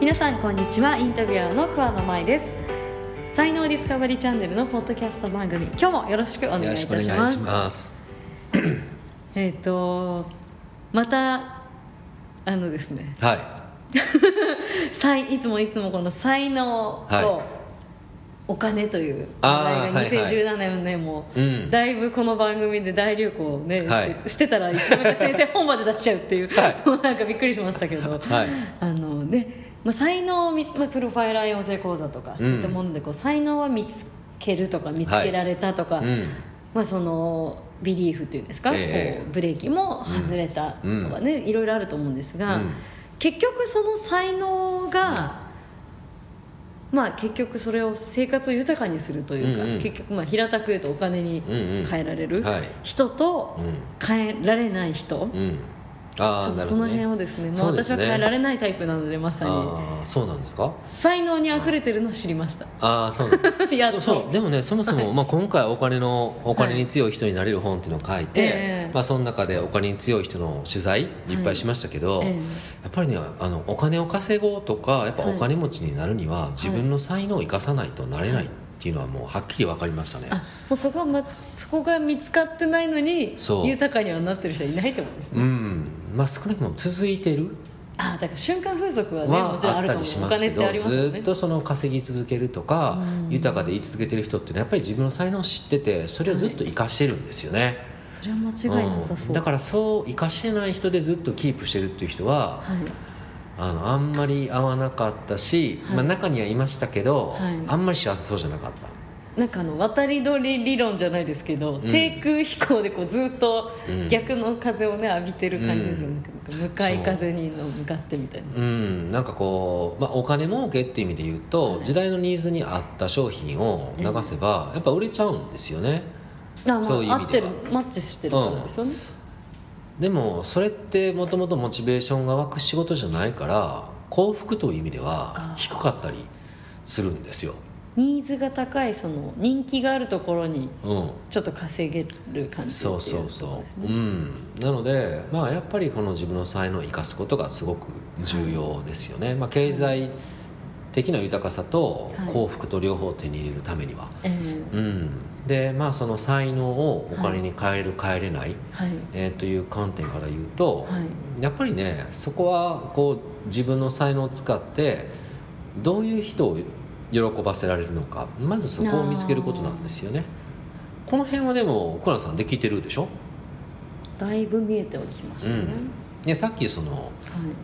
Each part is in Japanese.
皆さんこんにちは。インタビュアーの桑野舞です。才能ディスカバリーチャンネルのポッドキャスト番組今日もよろしくお願いいたします。よろしくお願いします。えっ、とまたあのですね。はい。才いつもいつもこの才能はとお金という話題がはいはい。2017年もうん。だいぶこの番組で大流行をね、はい。してたらいつの間にか先生本まで出しちゃうっていう、はい。も うなんかびっくりしましたけど、はい。あのねまあ、才能まあ、プロファイラー養成講座とか、うん。そういったものでこう才能は見つけるとか見つけられたとか、うん。まあ、そのビリーフっていうんですか、ええ。こうブレーキも外れたとかね、いろいろあると思うんですが、うん。結局その才能が、まあ結局それを生活を豊かにするというか、うんうん。結局まあ平たく言うとお金にうんうん。変えられるはい。人とうん。変えられない人、うん。ああちょっとその辺をですねまあ、そう私は変えられないタイプなのでまさに。そうなんですか？才能にあふれてるのを知りました。ああそう やっと。そうでもねそもそも、まあ、今回お金のお金に強い人になれる本っていうのを書いて、ええ。まあ、その中でお金に強い人の取材いっぱいしましたけど、ええ。やっぱりねあのお金を稼ごうとかやっぱお金持ちになるには、自分の才能を生かさないとなれないっていうのはもうはっきり分かりましたね、あもうそこは、ま、そこが見つかってないのに豊かにはなってる人はいないってことですね、うんまあ少なくとも続いてる。あだから瞬間風速はねもはちろんあったりしおますけどね。ずっとその稼ぎ続けるとかうん。豊かで言い続けてる人っていうのはやっぱり自分の才能を知っててそれをずっと生かしてるんですよね、それは間違いなさそう、うん。だからそう生かしてない人でずっとキープしてるっていう人ははい。あのあんまり合わなかったし、はい。まあ、中にはいましたけど、はい。あんまり幸せそうじゃなかったなんかあの渡り鳥理論じゃないですけど、ん。低空飛行でこうずっとうん。逆の風をね浴びてる感じですよね、うん。向かい風にの向かってみたいな。うん。なんかこう、まあ、お金儲けっていう意味で言うと、はい。時代のニーズに合った商品を流せば、やっぱ売れちゃうんですよね。あ、まあ、そういう意合ってる。味ではマッチしてるからですよね、でもそれってもともとモチベーションが湧く仕事じゃないから幸福という意味では低かったりするんですよ、ニーズが高いその人気があるところにうん、ちょっと稼げる感じっていそうそうそう、うん。なのでまあやっぱりこの自分の才能を生かすことがすごく重要ですよね、まあ、経済的な豊かさとはい。幸福と両方手に入れるためには、ええ。うん。でまあその才能をお金に変える、変えれない、はい。えーという観点から言うと、はい。やっぱりねそこはこう自分の才能を使ってどういう人を喜ばせられるのか。まずそこを見つけることなんですよね。この辺はでも倉野さんで聞いてるでしょ、だいぶ見えてはきましたね、うん、でさっきそのはい。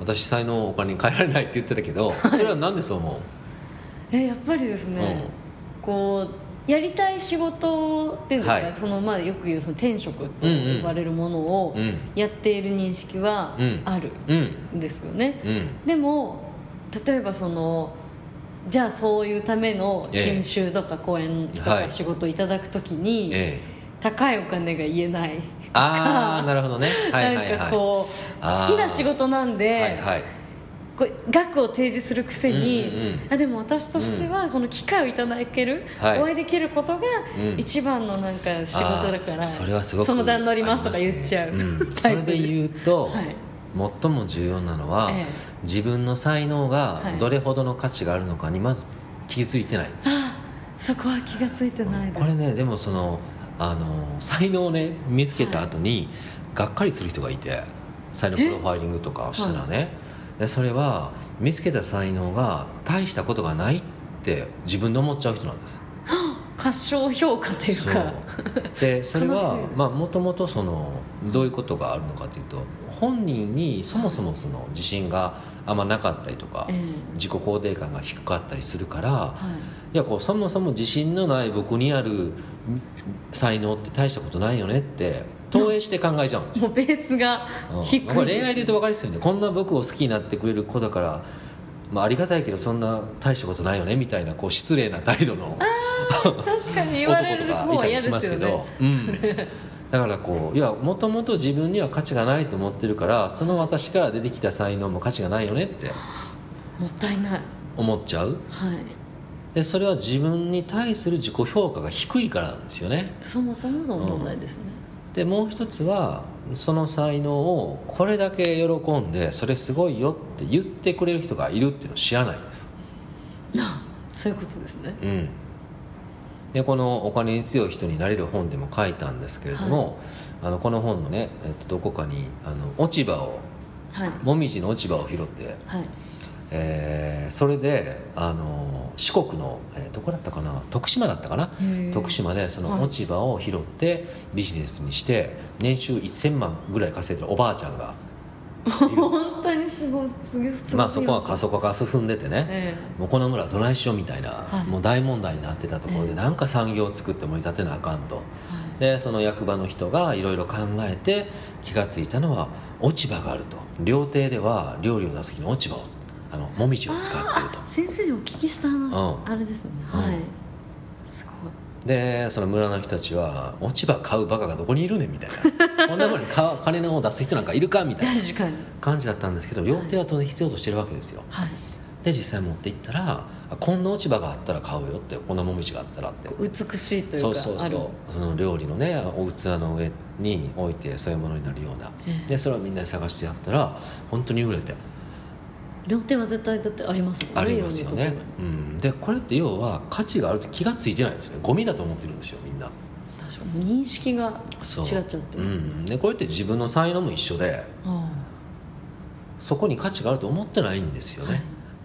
私才能をお金に変えられないって言ってたけどそれは何でそう思う？えやっぱりですね、こうやりたい仕事っていうんですか、はい。そのまあよく言うその転職とうんうん。呼ばれるものをうん。やっている認識はうん。あるうんんですよね、うん。でも例えばそのじゃあそういうためのええ研修とか講演とはいか仕事をいただくときに、ええ。高いお金が言えない。ああなるほどね。はいはいはい。なんかこう好きな仕事なんで、はいはい。こう額を提示するくせに、うんうんうん。あでも私としてはこの機会をいただける、はい。お会いできることがうん。一番のなんか仕事だから、それはすごくその段乗りますとか言っちゃう、ねうん、それで言うと、はい最も重要なのは、ええ。自分の才能がはい。どれほどの価値があるのかにまず気づいてない、あそこは気が付いてないこれねでもそのあの才能をね見つけた後に、がっかりする人がいて才能プロファイリングとかしたらね、でそれは見つけた才能が大したことがないって自分で思っちゃう人なんです。過小評価というそう。かでそれ悲はもともとそのどういうことがあるのかというと本人にそもそもその自信があんまなかったりとか、ええ。自己肯定感が低かったりするから、はい。い、やこうそもそも自信のない僕にある才能って大したことないよねって投影して考えちゃうんですよ、もうベースがうん。低い、これ恋愛で言うと分かりやすいよね。こんな僕を好きになってくれる子だから、まあ、ありがたいけどそんな大したことないよねみたいなこう失礼な態度の確かに言われる男とかいたり方は嫌でしますよねど、うん、だからこういやもともと自分には価値がないと思ってるからその私から出てきた才能も価値がないよねってもったいない。思っちゃう？はい。でそれは自分に対する自己評価が低いからなんですよね。そもそもの問題ですね、でもう一つはその才能をこれだけ喜んでそれすごいよって言ってくれる人がいるっていうのを知らないんです。あそういうことですね。うんでこの「お金に強い人になれる本」でも書いたんですけれども、あのこの本のね、えっと、どこかにあの落ち葉をはい。もみじの落ち葉を拾って、はい。えーそれであの四国の、えーどこだったかな？徳島だったかな？徳島でそはい。の落ち葉を拾ってビジネスにして年収1000万ぐらい稼いでるおばあちゃんが本当にすごいすごい。まあそこは過疎化が進んでてね、えもうこの村どないしようみたいな、はい。もう大問題になってたところで、ええ。なんか産業を作って盛り立てなあかんと。えはい。でその役場の人がいろいろ考えて気が付いたのは落ち葉があると。料亭では料理を出す時に落ち葉をあのもみじを使っていると。あ先生にお聞きしたうん。あれですね。うん。はいでその村の人たちは落ち葉買うバカがどこにいるねんみたいな。こんなものにか金のを出す人なんかいるかみたいな感じだったんですけど料亭は当然必要としてるわけですよ。はい。で実際持って行ったらあこんな落ち葉があったら買うよってこんなもみじがあったらって。美しいというかそうそうそう。その料理のねお器の上に置いてそういうものになるような、ええ。でそれをみんなで探してやったら本当に売れて両手は絶対だってありますもんね。ありますよね。うん、でこれって要は価値があるって気が付いてないんですね。ゴミだと思ってるんですよみんな。ろ確かに認識が違っちゃってます、う。ん、でこれって自分の才能も一緒であそこに価値があると思ってないんですよね、はい。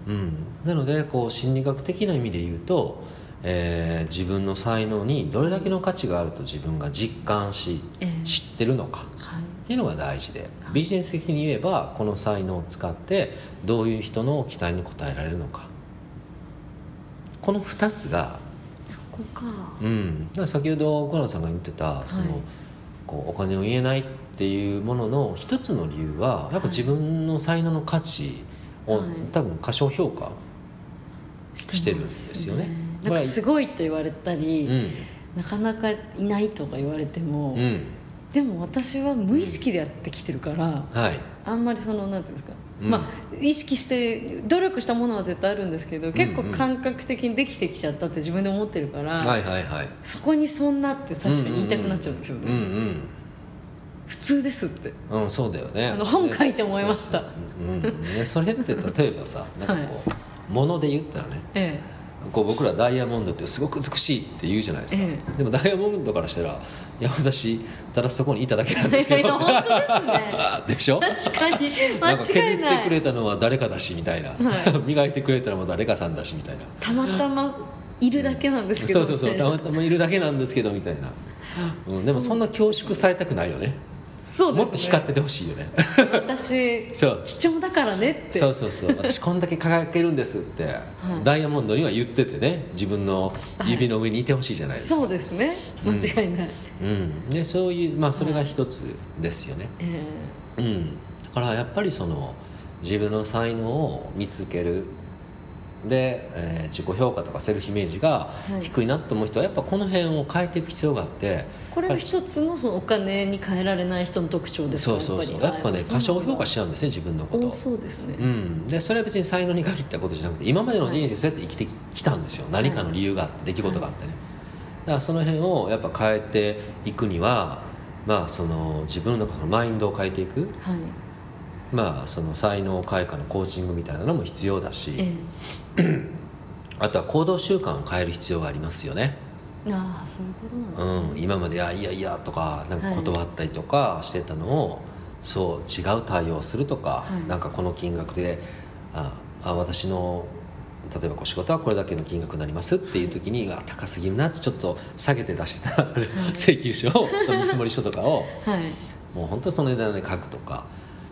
うん、なのでこう心理学的な意味で言うと、えー自分の才能にどれだけの価値があると自分が実感し、ええ。知ってるのか。あはいっていうのが大事でビジネス的に言えばこの才能を使ってどういう人の期待に応えられるのか。この2つが、そこか。うん、だから先ほど奥野さんが言ってたその、はい。こうお金を言えないっていうものの一つの理由はやっぱ自分の才能の価値を、はい。多分過小評価してるんですよね。なんかすごいと言われたり、うん。なかなかいないとか言われても、うんでも私は無意識でやってきてるから、はい。あんまりそのなんていうんですか、うん。まあ意識して努力したものは絶対あるんですけど結構感覚的にできてきちゃったって自分で思ってるから、はいはいはい。そこにそんなって確かに言いたくなっちゃうんですよね、うんうん普通ですって。うん、うん、そうだよね。あの本書いて思いました。そうんうん。ね、それって例えばさ なんかこう、物で言ったらねえこう僕らダイヤモンドってすごく美しいって言うじゃないですか、ええ。でもダイヤモンドからしたらいや私ただそこにいただけなんですけいやど本当ですね。でしょ？確かに。なんか削間違いってくれたのは誰かだしみたいな、は磨いてくれたのも誰かさんだしみたいな。たまたまいるだけなんですけど、そうそうそうたまたまいるだけなんですけどみたいな、うん、でもそんな恐縮されたくないよねそうね。もっと光っててほしいよね。私そう。貴重だからねって。そうそうそう。私こんだけ輝けるんですって、ダイヤモンドには言っててね。自分の指の上にいてほしいじゃないですか、そうですね。間違いない、うん、でそういうまあそれが一つですよね、え。うん、だからやっぱりその自分の才能を見つけるで、えー自己評価とかセルフイメージがはい。低いなと思う人はやっぱこの辺を変えていく必要があってーこれは一つのそのお金に換えられない人の特徴ですか？そうそうそう。やっぱね過小評価しちゃうんですね自分のこと。おそうですね、うん、でそれは別に才能に限ったことじゃなくて今までの人生そうやって生きてきたんですよ、何かの理由があって出来事があってね、だからその辺をやっぱ変えていくにはまあその自分の中のマインドを変えていく。はい。まあその才能開花のコーチングみたいなのも必要だし、え あとは行動習慣を変える必要がありますよね。えああそういうことなんですね、うん、今まで「あいやいや」とかなんか断ったりとかしてたのを、そう違う対応をするとか、はい。なんかこの金額でああ私の例えばこう仕事はこれだけの金額になりますっていう時に、あ高すぎるなってちょっと下げて出してた 請求書を見積書とかをはい。もう本当にその値段で書くとか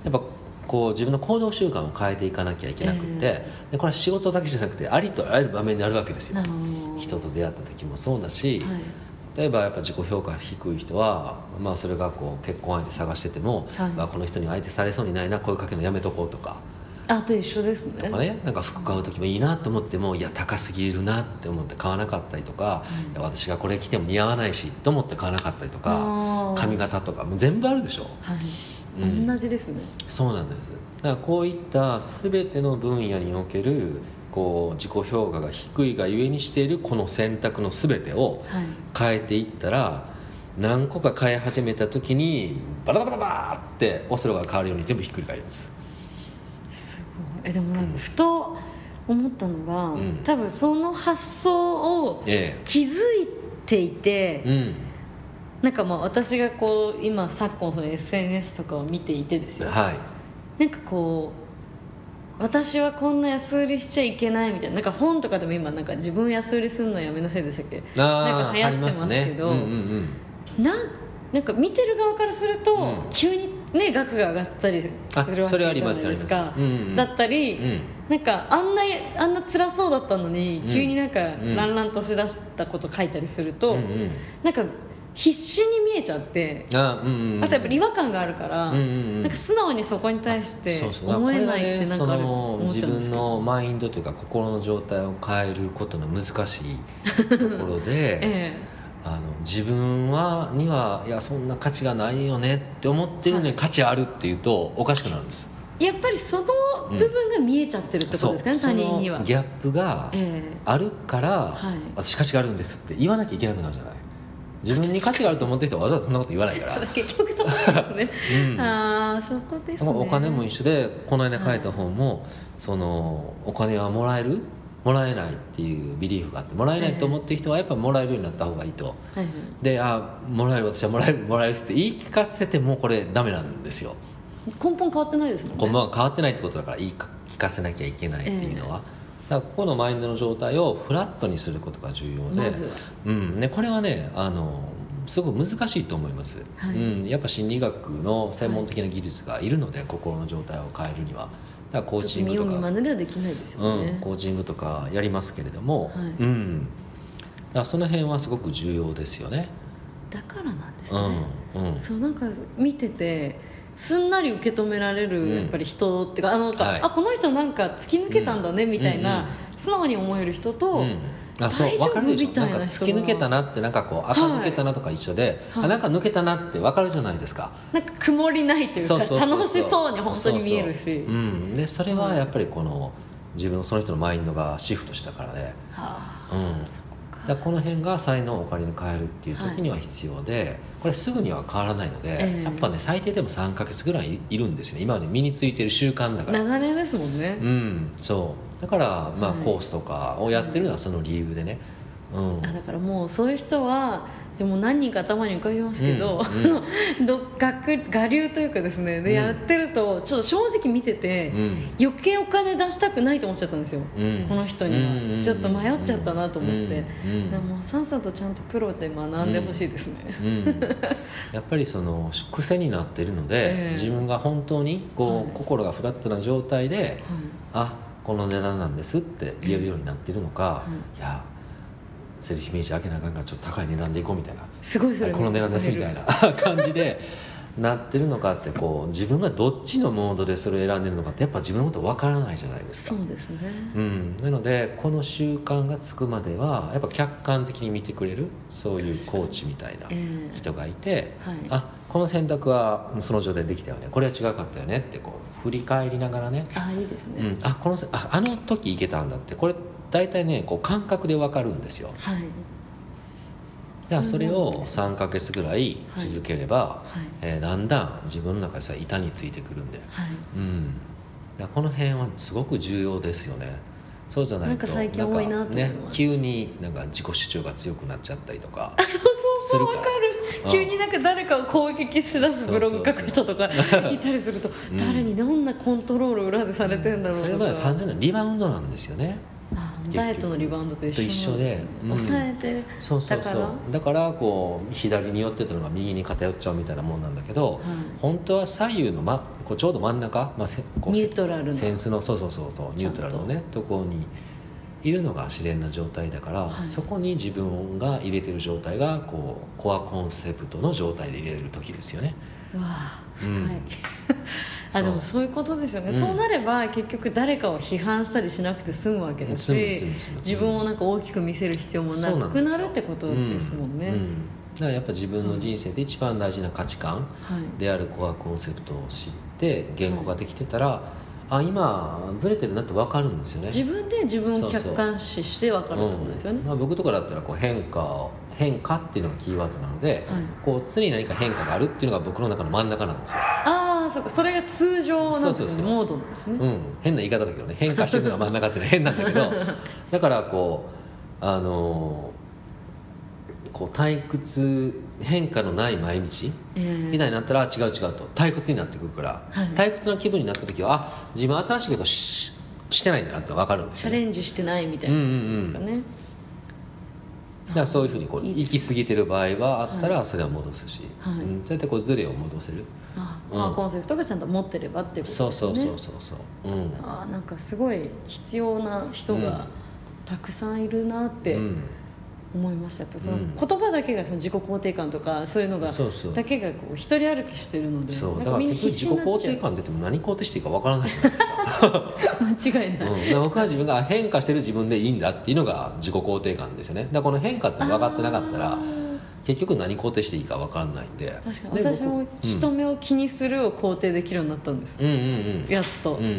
やっぱこう自分の行動習慣を変えていかなきゃいけなくて、えでこれは仕事だけじゃなくてありとあらゆる場面になるわけですよ。人と出会った時もそうだし、はい。例えばやっぱ自己評価低い人は、まあ、それがこう結婚相手探してても、はい。まあ、この人に相手されそうにないな声かけるのやめとこうとか。あと一緒ですね。とかねなんか服買う時もいいなと思ってもいや高すぎるなって思って買わなかったりとか、い。や私がこれ着ても似合わないしと思って買わなかったりとか髪型とかもう全部あるでしょ。はい、うん同じですね。そうなんです。だからこういった全ての分野におけるこう自己評価が低いがゆえにしているこの選択の全てをはい変えていったら何個か変え始めた時にバラバラバラってオセロが変わるように全部ひっくり返るんです。すごい。えでもなんかふと思ったのが、うん。多分その発想をえ気づいていて、えうんなんかまあ私がこう今昨今その SNS とかを見ていてですよ。はい。なんかこう私はこんな安売りしちゃいけないみたいななんか本とかでも今なんか自分安売りするのやめなさいでしたっけ？なんか流行ってまますけど。うんうんうん。なんなんか見てる側からすると、うん。急にね額が上がったりするわけじゃないあそれはありますです。かうんうん。だったり、うん。なんかあんなあんな辛そうだったのに、うん。急になんかうん。ランランとしだしたこと書いたりすると、うんうん。なんか必死に見えちゃって、あうんうんうん。あとやっぱり違和感があるから、うんうんうん。なんか素直にそこに対して思えないってなんか自分のマインドというか心の状態を変えることの難しい ところで、えあの自分はにはいやそんな価値がないよねって思ってるのに価値あるっていうとおかしくなるんです。えやっぱりその部分が見えちゃってるってことですかね、そう。他人には。そのギャップがえ。あるから、はい。私価値があるんですって言わなきゃいけなくなるじゃない自分に価値があると思ってる人はわざわざそんなこと言わないから。え 結局そうなんですね、うん。ああそこですね。お金も一緒でこの間書いた本も、そのお金はもらえる？もらえないっていうビリーフがあってもらえないと思ってる人はやっぱもらえるようになった方がいいと。はいはい。であもらえる私はもらえるもらえるって言い聞かせてもこれダメなんですよ。根本変わってないですもんね。こんばんは変わってないってことだから言い聞かせなきゃいけないっていうのは、だからここのマインドの状態をフラットにすることが重要で、うん。ね、これはねあのすごく難しいと思います、はい。うん、やっぱ心理学の専門的な技術がいるので、心の状態を変えるには。だからコーチングとか、まねではできないですよね、うん、コーチングとかやりますけれども、はい。うん、だその辺はすごく重要ですよね、だからなんですうね、ん。うん、そうなんか見ててすんなり受け止められる、うん。やっぱり人っていうかあのなんか、はい。あこの人なんか突き抜けたんだね、うん。みたいな、素直に思える人と、うん。あそう分かるでしょ？ないんか突き抜けたなってなんかこう赤抜けたなとか一緒で、はい。あなんか抜けたなって分かるじゃないですか。なんか曇りないというか楽しそうに本当に見えるし。そうそう。うん、でそれはやっぱりこの自分のその人のマインドがシフトしたからで、はあ。うん、だこの辺が才能をお金に変えるっていう時には必要で、これすぐには変わらないので、ええ。やっぱね最低でも3か月ぐらいいるんですよね。今まで身についてる習慣だから。長年ですもんね、うんそう。だから、まあはい。コースとかをやってるのはその理由でね、うん、あだからもうそういう人はでも何人か頭に浮かびますけど、うん我流というかですねで、うん。やってるとちょっと正直見てて、うん。余計お金出したくないと思っちゃったんですよ、うん。この人には、ちょっと迷っちゃったなと思って、でもさっさとちゃんとプロで学んでほしいですね、うん、やっぱりその癖になってるので、ええ。自分が本当にこう、はい。心がフラットな状態で、はい。あこの値段なんですって言えるようになってるのか、うんいやセルフイメージ上げなあかんからちょっと高い値段でいこうみたいな。すごいそれはいこの値段ですみたいな 感じでなってるのかってこう自分がどっちのモードでそれを選んでるのかってやっぱ自分のこと分からないじゃないですか。そうですね、うん、なのでこの習慣がつくまではやっぱ客観的に見てくれるそういうコーチみたいなええ。人がいて、はい。あこの選択はその状態でできたよね。これは違かったよねってこう振り返りながらね、ああいいですね、うん、あこのせああの時いけたんだって。これ大体ねこう感覚で分かるんですよ。はいだからそれをそうなん。です3ヶ月ぐらい続ければ、はい。えーだんだん自分の中でさ板についてくるんで、はい。うん、だこの辺はすごく重要ですよね。そうじゃないとなんかね急になんか自己主張が強くなっちゃったりとかそうそうそうするから。わかる。うん。急になんか誰かを攻撃しだすブログ書く人とか いたりするとん。誰にどんなコントロールを裏でされてんだろうそれとかは単純なリバウンドなんですよね。あダイエットのリバウンドと一緒でうん。抑えてそうそうそうだから？こう左に寄ってたのが右に偏っちゃうみたいなもんなんだけど、本当は左右の、ま、こうちょうど真ん中、まあ、せこうニュートラルな。センスのそうそうそうそうニュートラルのねところにいるのが自然な状態だから、はい。そこに自分が入れてる状態がこうコアコンセプトの状態で入れれる時ですよね。うわあうん。はいあでもそう。いうことですよね、うん。そうなれば結局誰かを批判したりしなくて済むわけだし自分をなんか大きく見せる必要もなくなるってことですもんね、ううん。だからやっぱ自分の人生で一番大事な価値観はい。であるコアコンセプトを知って言語ができてたら、あ今ずれてるなって分かるんですよね。自分で自分を客観視して分かるってことですよね。うん。まあ、僕とかだったらこう変化を変化っていうのがキーワードなので、はい。こう常に何か変化があるっていうのが僕の中の真ん中なんですよ、ああそそれが通常なんですねそうそうそうモードなんですね、うん、変な言い方だけどね。変化してるのが真ん中っていうのは変なんだけど。だからこうあのーこう退屈変化のない毎日えーみたいになったらあ違う違うと。退屈になってくるから、はい。退屈な気分になった時はあ自分新しいことししてないんだなって分かるんですよ、ね、チャレンジしてないみたいなですかね、だからそういうふうにこう行き過ぎてる場合はあったらそれは戻すし、はい。うん、そうやってこうズレを戻せる、あうん。あコンセプトがちゃんと持ってればっていうことそうですね。そうそうそうそうう。ん。あーなんかすごい必要な人うん。がたくさんいるなってうん思いました。やっぱそのうん。言葉だけがその自己肯定感とかそういうのがそうそう。だけがこう一人歩きしてるのでそう。だから結必局自己肯定感って言っても何肯定していいかわからないじゃないですか。間違いない、うん、だから僕は自分が変化してる自分でいいんだっていうのが自己肯定感ですよね。だからこの変化って分かってなかったら結局何肯定していいか分かんないんで。確かに。で私も僕人目を気にするを肯定できるようになったんです、うんうんうん。やっと、うんうんう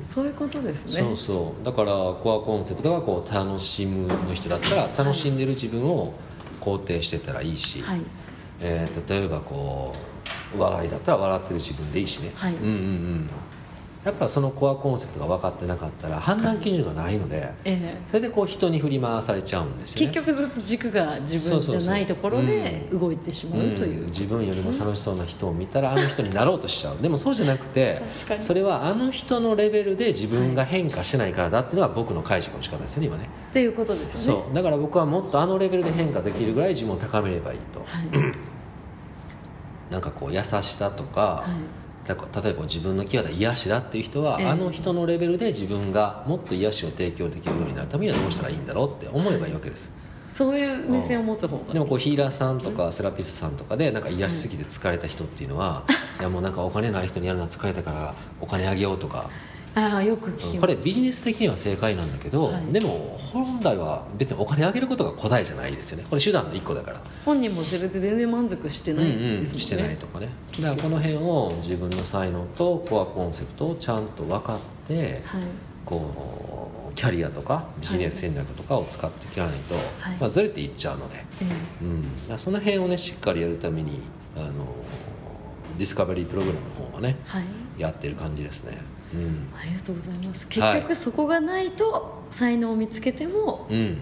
ん。そういうことですね。そうそう。だからコアコンセプトがこう楽しむの人だったら楽しんでる自分を肯定してたらいいし、はい。えー例えばこう笑いだったら笑ってる自分でいいしね、はい。うんうんうんやっぱそのコアコンセプトが分かってなかったら判断基準がないので、えそれでこう人に振り回されちゃうんですよね。え結局ずっと軸が自分じゃないところで動いてしまうという、ん。自分よりも楽しそうな人を見たらあの人になろうとしちゃう。でもそうじゃなくてそれはあの人のレベルで自分が変化してないからだっていうのは僕の解釈の仕方ですよね今ね。っていうことですよね。そう。だから僕はもっとあのレベルで変化できるぐらい自分を高めればいいと。はい、なんかこう優しさとか、はいだから例えば自分のキーワードは癒しだっていう人は、ええあの人のレベルで自分がもっと癒しを提供できるようになるためにはどうしたらいいんだろうって思えばいいわけです、そういう目線を持つ方がいい。でもこうヒーラーさんとかセラピストさんとかでなんか癒しすぎて疲れた人っていうのは、いやもうなんかお金ない人にやるのは疲れたからお金あげようとか、ああよくこれビジネス的には正解なんだけど、はい。でも本来は別にお金あげることが答えじゃないですよね。これ手段の一個だから。本人もそれで全然満足してないですもんね、うんうん、してないとかね。だからこの辺を自分の才能とコアコンセプトをちゃんと分かって、はい。こうキャリアとかビジネス戦略とかを使っていかないと、はい。まあ、ずれていっちゃうので、えうん、だからその辺をねしっかりやるためにあのディスカバリープログラムの方はねえはい。やってる感じですねうん、ありがとうございます。結はい。局そこがないと才能を見つけても、うん、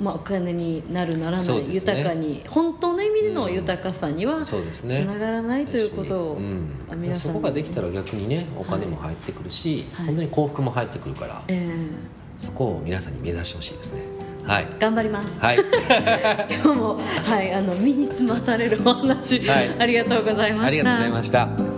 まあ、お金になるならない、ね。豊かに本当の意味でのうん。豊かさにはつながらないということを、うん。あ皆さんそこができたら逆にねお金も入ってくるし、はい。本当に幸福も入ってくるから、えそこを皆さんに目指してほしいですね。はい。え頑張ります。はい。今日も、はい、あの身につまされるお話、はい。ありがとうございました。ありがとうございました